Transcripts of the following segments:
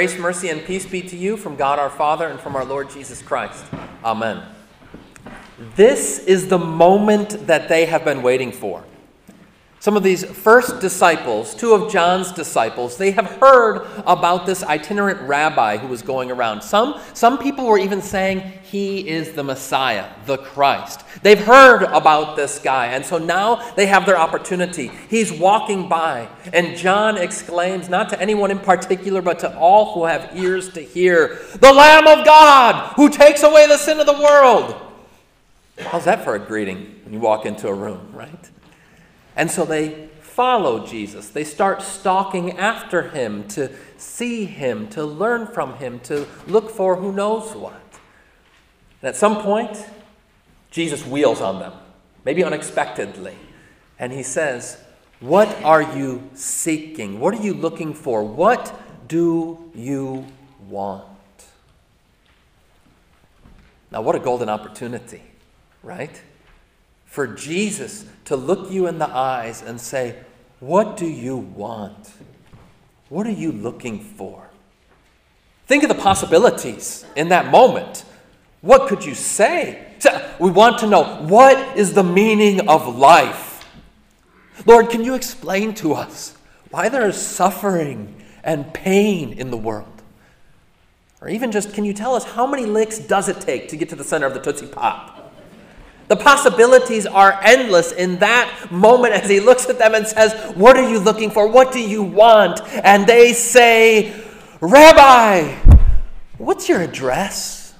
Grace, mercy, and peace be to you from God our Father and from our Lord Jesus Christ. Amen. This is the moment that they have been waiting for. Some of these first disciples, two of John's disciples, they have heard about this itinerant rabbi who was going around. Some, some people were even saying he is the Messiah, the Christ. They've heard about this guy, and so now they have their opportunity. He's walking by, and John exclaims, not to anyone in particular, but to all who have ears to hear, The Lamb of God who takes away the sin of the world. How's that for a greeting when you walk into a room, right? And so they follow Jesus. They start stalking after him to see him, to learn from him, to look for who knows what. And at some point, Jesus wheels on them, maybe unexpectedly, and he says, What are you seeking? What are you looking for? What do you want? Now, what a golden opportunity, right? For Jesus to look you in the eyes and say, What do you want? What are you looking for? Think of the possibilities in that moment. What could you say? We want to know what is the meaning of life? Lord, can you explain to us why there is suffering and pain in the world? Or even just, can you tell us how many licks does it take to get to the center of the Tootsie Pop? The possibilities are endless in that moment as he looks at them and says, What are you looking for? What do you want? And they say, Rabbi, what's your address?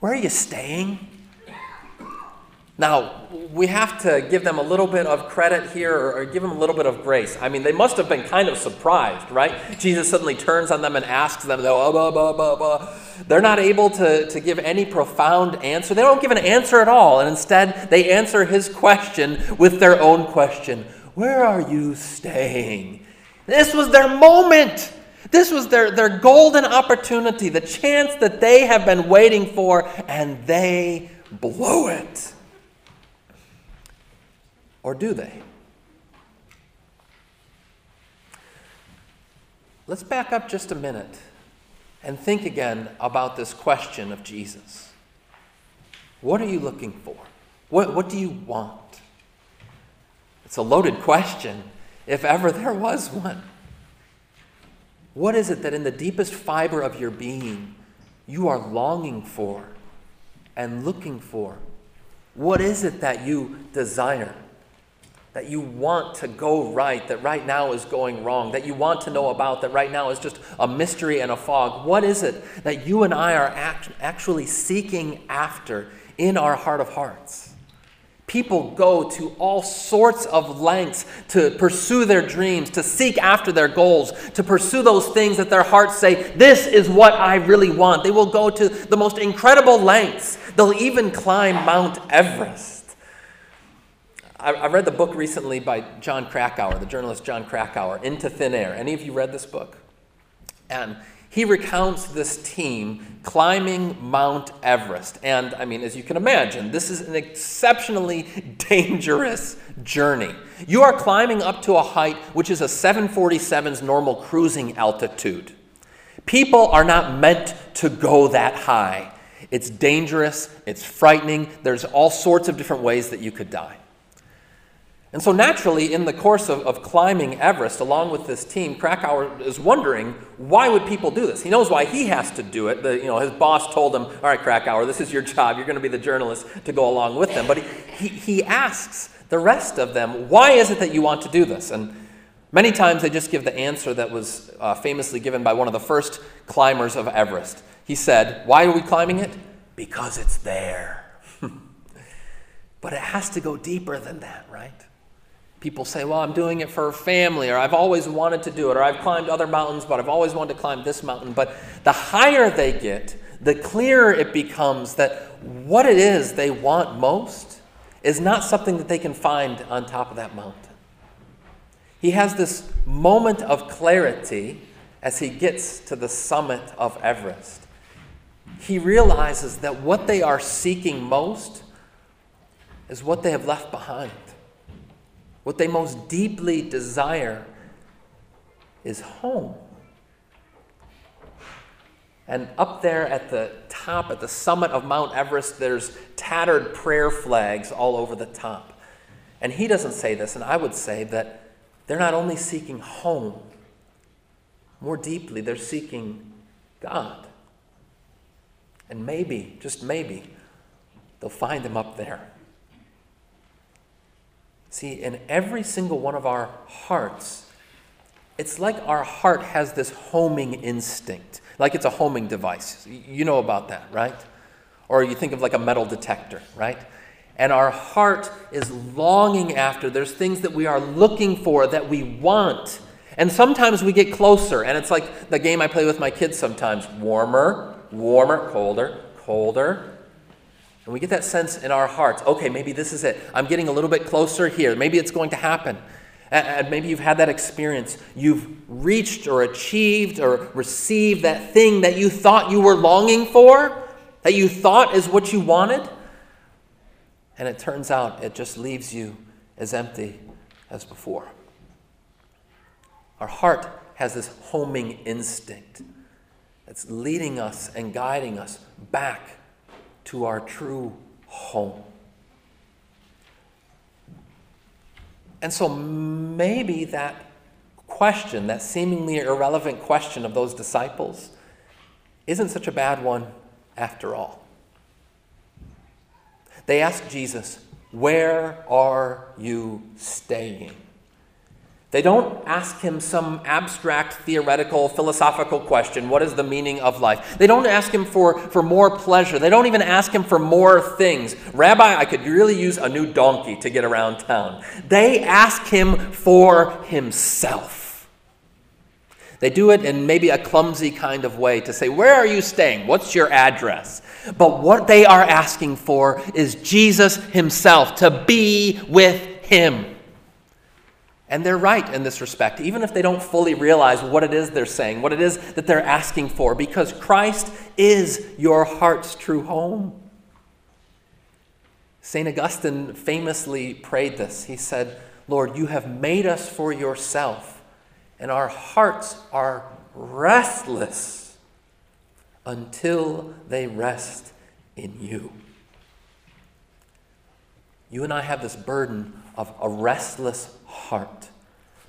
Where are you staying? Now, we have to give them a little bit of credit here or, give them a little bit of grace. I mean, they must have been kind of surprised, right? Jesus suddenly turns on them and asks them, blah, oh, blah, blah, blah, blah. They're not able to, to give any profound answer. They don't give an answer at all. And instead, they answer his question with their own question Where are you staying? This was their moment. This was their, their golden opportunity, the chance that they have been waiting for, and they blow it. Or do they? Let's back up just a minute and think again about this question of Jesus. What are you looking for? What, what do you want? It's a loaded question, if ever there was one. What is it that in the deepest fiber of your being you are longing for and looking for? What is it that you desire? That you want to go right, that right now is going wrong, that you want to know about, that right now is just a mystery and a fog? What is it that you and I are act- actually seeking after in our heart of hearts? People go to all sorts of lengths to pursue their dreams, to seek after their goals, to pursue those things that their hearts say, This is what I really want. They will go to the most incredible lengths. They'll even climb Mount Everest. I, I read the book recently by Jon Krakauer, the journalist Jon Krakauer, Into Thin Air. Any of you read this book? And he recounts this team climbing Mount Everest. And I mean, as you can imagine, this is an exceptionally dangerous journey. You are climbing up to a height which is a 747's normal cruising altitude. People are not meant to go that high. It's dangerous, it's frightening, there's all sorts of different ways that you could die. And so, naturally, in the course of, of climbing Everest along with this team, Krakauer is wondering why would people do this? He knows why he has to do it. The, you know, his boss told him, All right, Krakauer, this is your job. You're going to be the journalist to go along with them. But he, he, he asks the rest of them, Why is it that you want to do this? And many times they just give the answer that was uh, famously given by one of the first climbers of Everest. He said, Why are we climbing it? Because it's there. but it has to go deeper than that, right? People say, well, I'm doing it for family, or I've always wanted to do it, or I've climbed other mountains, but I've always wanted to climb this mountain. But the higher they get, the clearer it becomes that what it is they want most is not something that they can find on top of that mountain. He has this moment of clarity as he gets to the summit of Everest. He realizes that what they are seeking most is what they have left behind. What they most deeply desire is home. And up there at the top, at the summit of Mount Everest, there's tattered prayer flags all over the top. And he doesn't say this, and I would say that they're not only seeking home, more deeply, they're seeking God. And maybe, just maybe, they'll find him up there. See, in every single one of our hearts, it's like our heart has this homing instinct, like it's a homing device. You know about that, right? Or you think of like a metal detector, right? And our heart is longing after, there's things that we are looking for, that we want. And sometimes we get closer, and it's like the game I play with my kids sometimes warmer, warmer, colder, colder, and we get that sense in our hearts okay, maybe this is it. I'm getting a little bit closer here. Maybe it's going to happen. And maybe you've had that experience. You've reached or achieved or received that thing that you thought you were longing for, that you thought is what you wanted. And it turns out it just leaves you as empty as before. Our heart has this homing instinct that's leading us and guiding us back to our true home. And so maybe that question, that seemingly irrelevant question of those disciples, isn't such a bad one after all. They ask Jesus, Where are you staying? They don't ask him some abstract, theoretical, philosophical question what is the meaning of life? They don't ask him for, for more pleasure. They don't even ask him for more things. Rabbi, I could really use a new donkey to get around town. They ask him for himself. They do it in maybe a clumsy kind of way to say, Where are you staying? What's your address? But what they are asking for is Jesus himself, to be with him. And they're right in this respect, even if they don't fully realize what it is they're saying, what it is that they're asking for, because Christ is your heart's true home. St. Augustine famously prayed this. He said, Lord, you have made us for yourself, and our hearts are restless until they rest in you. You and I have this burden of a restless heart.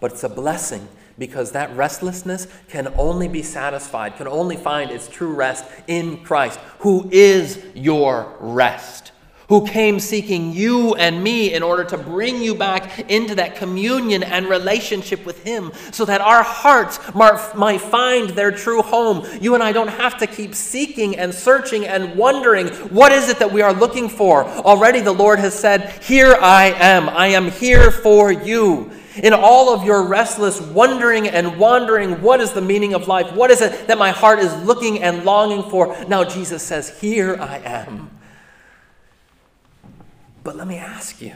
But it's a blessing because that restlessness can only be satisfied, can only find its true rest in Christ, who is your rest, who came seeking you and me in order to bring you back into that communion and relationship with Him so that our hearts might find their true home. You and I don't have to keep seeking and searching and wondering what is it that we are looking for. Already the Lord has said, Here I am, I am here for you. In all of your restless wondering and wandering, what is the meaning of life? What is it that my heart is looking and longing for? Now Jesus says, Here I am. But let me ask you,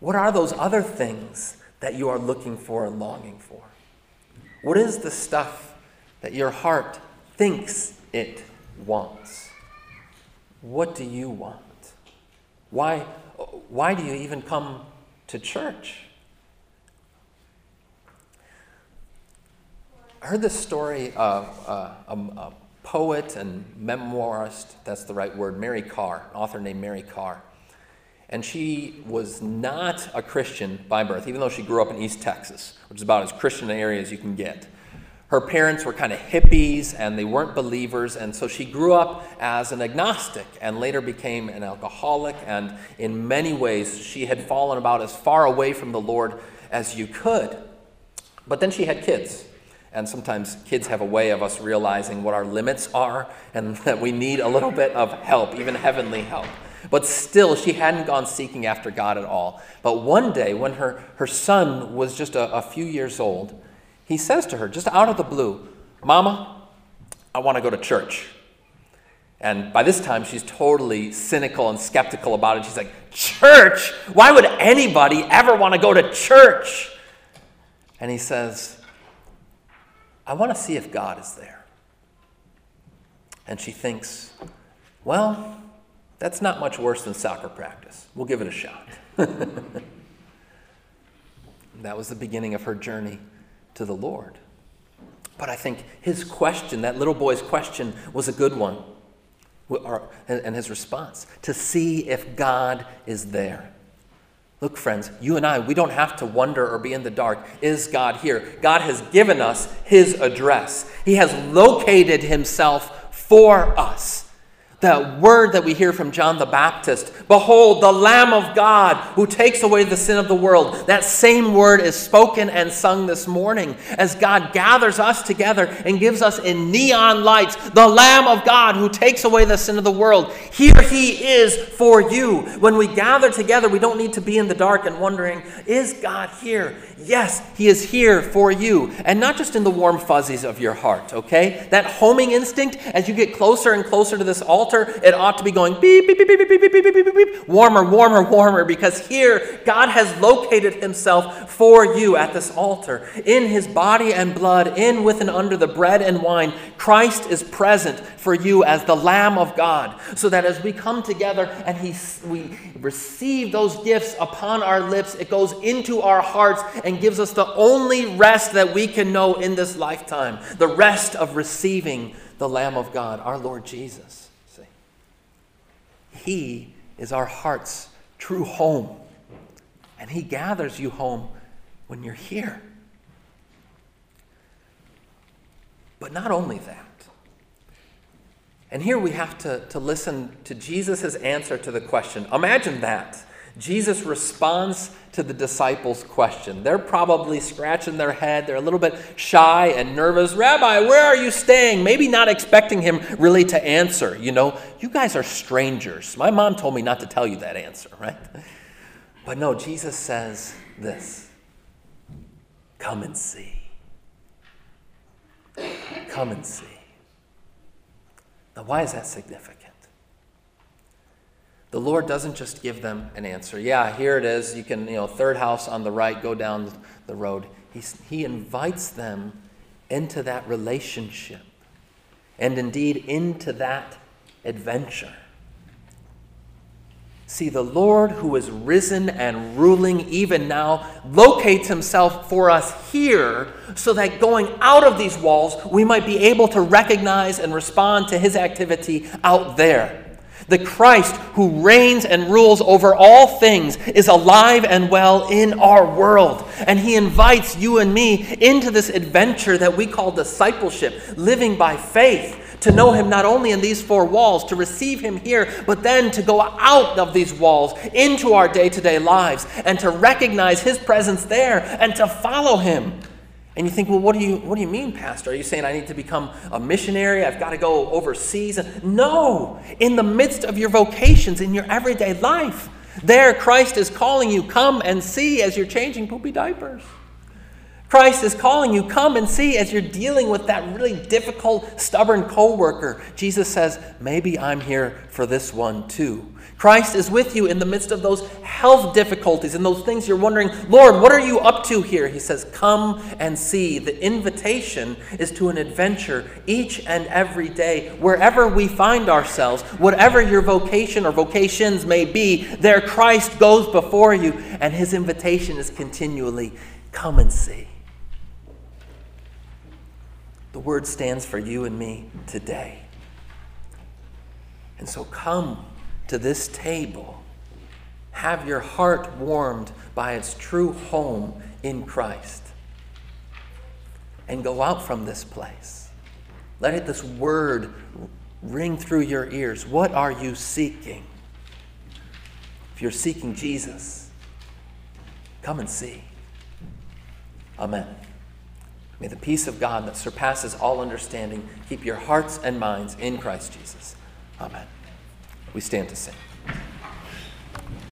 what are those other things that you are looking for and longing for? What is the stuff that your heart thinks it wants? What do you want? Why, why do you even come to church? I heard this story of uh, a, a, poet and memoirist, that's the right word, Mary Karr, an author named Mary Karr. And she was not a Christian by birth, even though she grew up in East Texas, which is about as Christian an area as you can get. Her parents were kind of hippies and they weren't believers, and so she grew up as an agnostic and later became an alcoholic. And in many ways, she had fallen about as far away from the Lord as you could. But then she had kids and sometimes kids have a way of us realizing what our limits are and that we need a little bit of help, even heavenly help. But still, she hadn't gone seeking after God at all. But one day, when her, her son was just a, a few years old, he says to her, just out of the blue, Mama, I want to go to church. And by this time, she's totally cynical and skeptical about it. She's like, Church? Why would anybody ever want to go to church? And he says, I want to see if God is there. And she thinks, well, that's not much worse than soccer practice. We'll give it a shot. that was the beginning of her journey to the Lord. But I think his question, that little boy's question, was a good one. And his response to see if God is there. Look, friends, you and I, we don't have to wonder or be in the dark. Is God here? God has given us his address, he has located himself for us that word that we hear from John the Baptist Behold, the Lamb of God who takes away the sin of the world. That same word is spoken and sung this morning as God gathers us together and gives us in neon lights the Lamb of God who takes away the sin of the world. Here he is for you. When we gather together, we don't need to be in the dark and wondering, is God here? Yes, he is here for you. And not just in the warm fuzzies of your heart, okay? That homing instinct, as you get closer and closer to this altar, altar, it ought to be going beep, beep, beep, beep, beep, beep, beep, beep, beep, beep, warmer, warmer, warmer, because here God has located himself for you at this altar. In his body and blood, in, with, and under the bread and wine, Christ is present for you as the Lamb of God, so that as we come together and he, we receive those gifts upon our lips, it goes into our hearts and gives us the only rest that we can know in this lifetime the rest of receiving the Lamb of God, our Lord Jesus. He is our heart's true home. And He gathers you home when you're here. But not only that. And here we have to, to listen to Jesus' answer to the question. Imagine that. Jesus responds to the disciples' question. They're probably scratching their head. They're a little bit shy and nervous. Rabbi, where are you staying? Maybe not expecting him really to answer. You know, you guys are strangers. My mom told me not to tell you that answer, right? But no, Jesus says this Come and see. Come and see. Now, why is that significant? The Lord doesn't just give them an answer. Yeah, here it is. You can, you know, third house on the right, go down the road. He's, he invites them into that relationship and indeed into that adventure. See, the Lord who is risen and ruling even now locates himself for us here so that going out of these walls, we might be able to recognize and respond to his activity out there. The Christ who reigns and rules over all things is alive and well in our world. And he invites you and me into this adventure that we call discipleship, living by faith, to know him not only in these four walls, to receive him here, but then to go out of these walls into our day to day lives and to recognize his presence there and to follow him. And you think, well, what do you, what do you mean, Pastor? Are you saying I need to become a missionary? I've got to go overseas? No. In the midst of your vocations, in your everyday life, there Christ is calling you, come and see as you're changing poopy diapers. Christ is calling you, come and see as you're dealing with that really difficult, stubborn coworker. Jesus says, maybe I'm here for this one too. Christ is with you in the midst of those health difficulties and those things you're wondering, Lord, what are you up to here? He says, Come and see. The invitation is to an adventure each and every day, wherever we find ourselves, whatever your vocation or vocations may be, there Christ goes before you, and his invitation is continually, Come and see. The word stands for you and me today. And so come to this table. Have your heart warmed by its true home in Christ. And go out from this place. Let it, this word ring through your ears. What are you seeking? If you're seeking Jesus, come and see. Amen. May the peace of God that surpasses all understanding keep your hearts and minds in Christ Jesus. Amen. We stand to sing.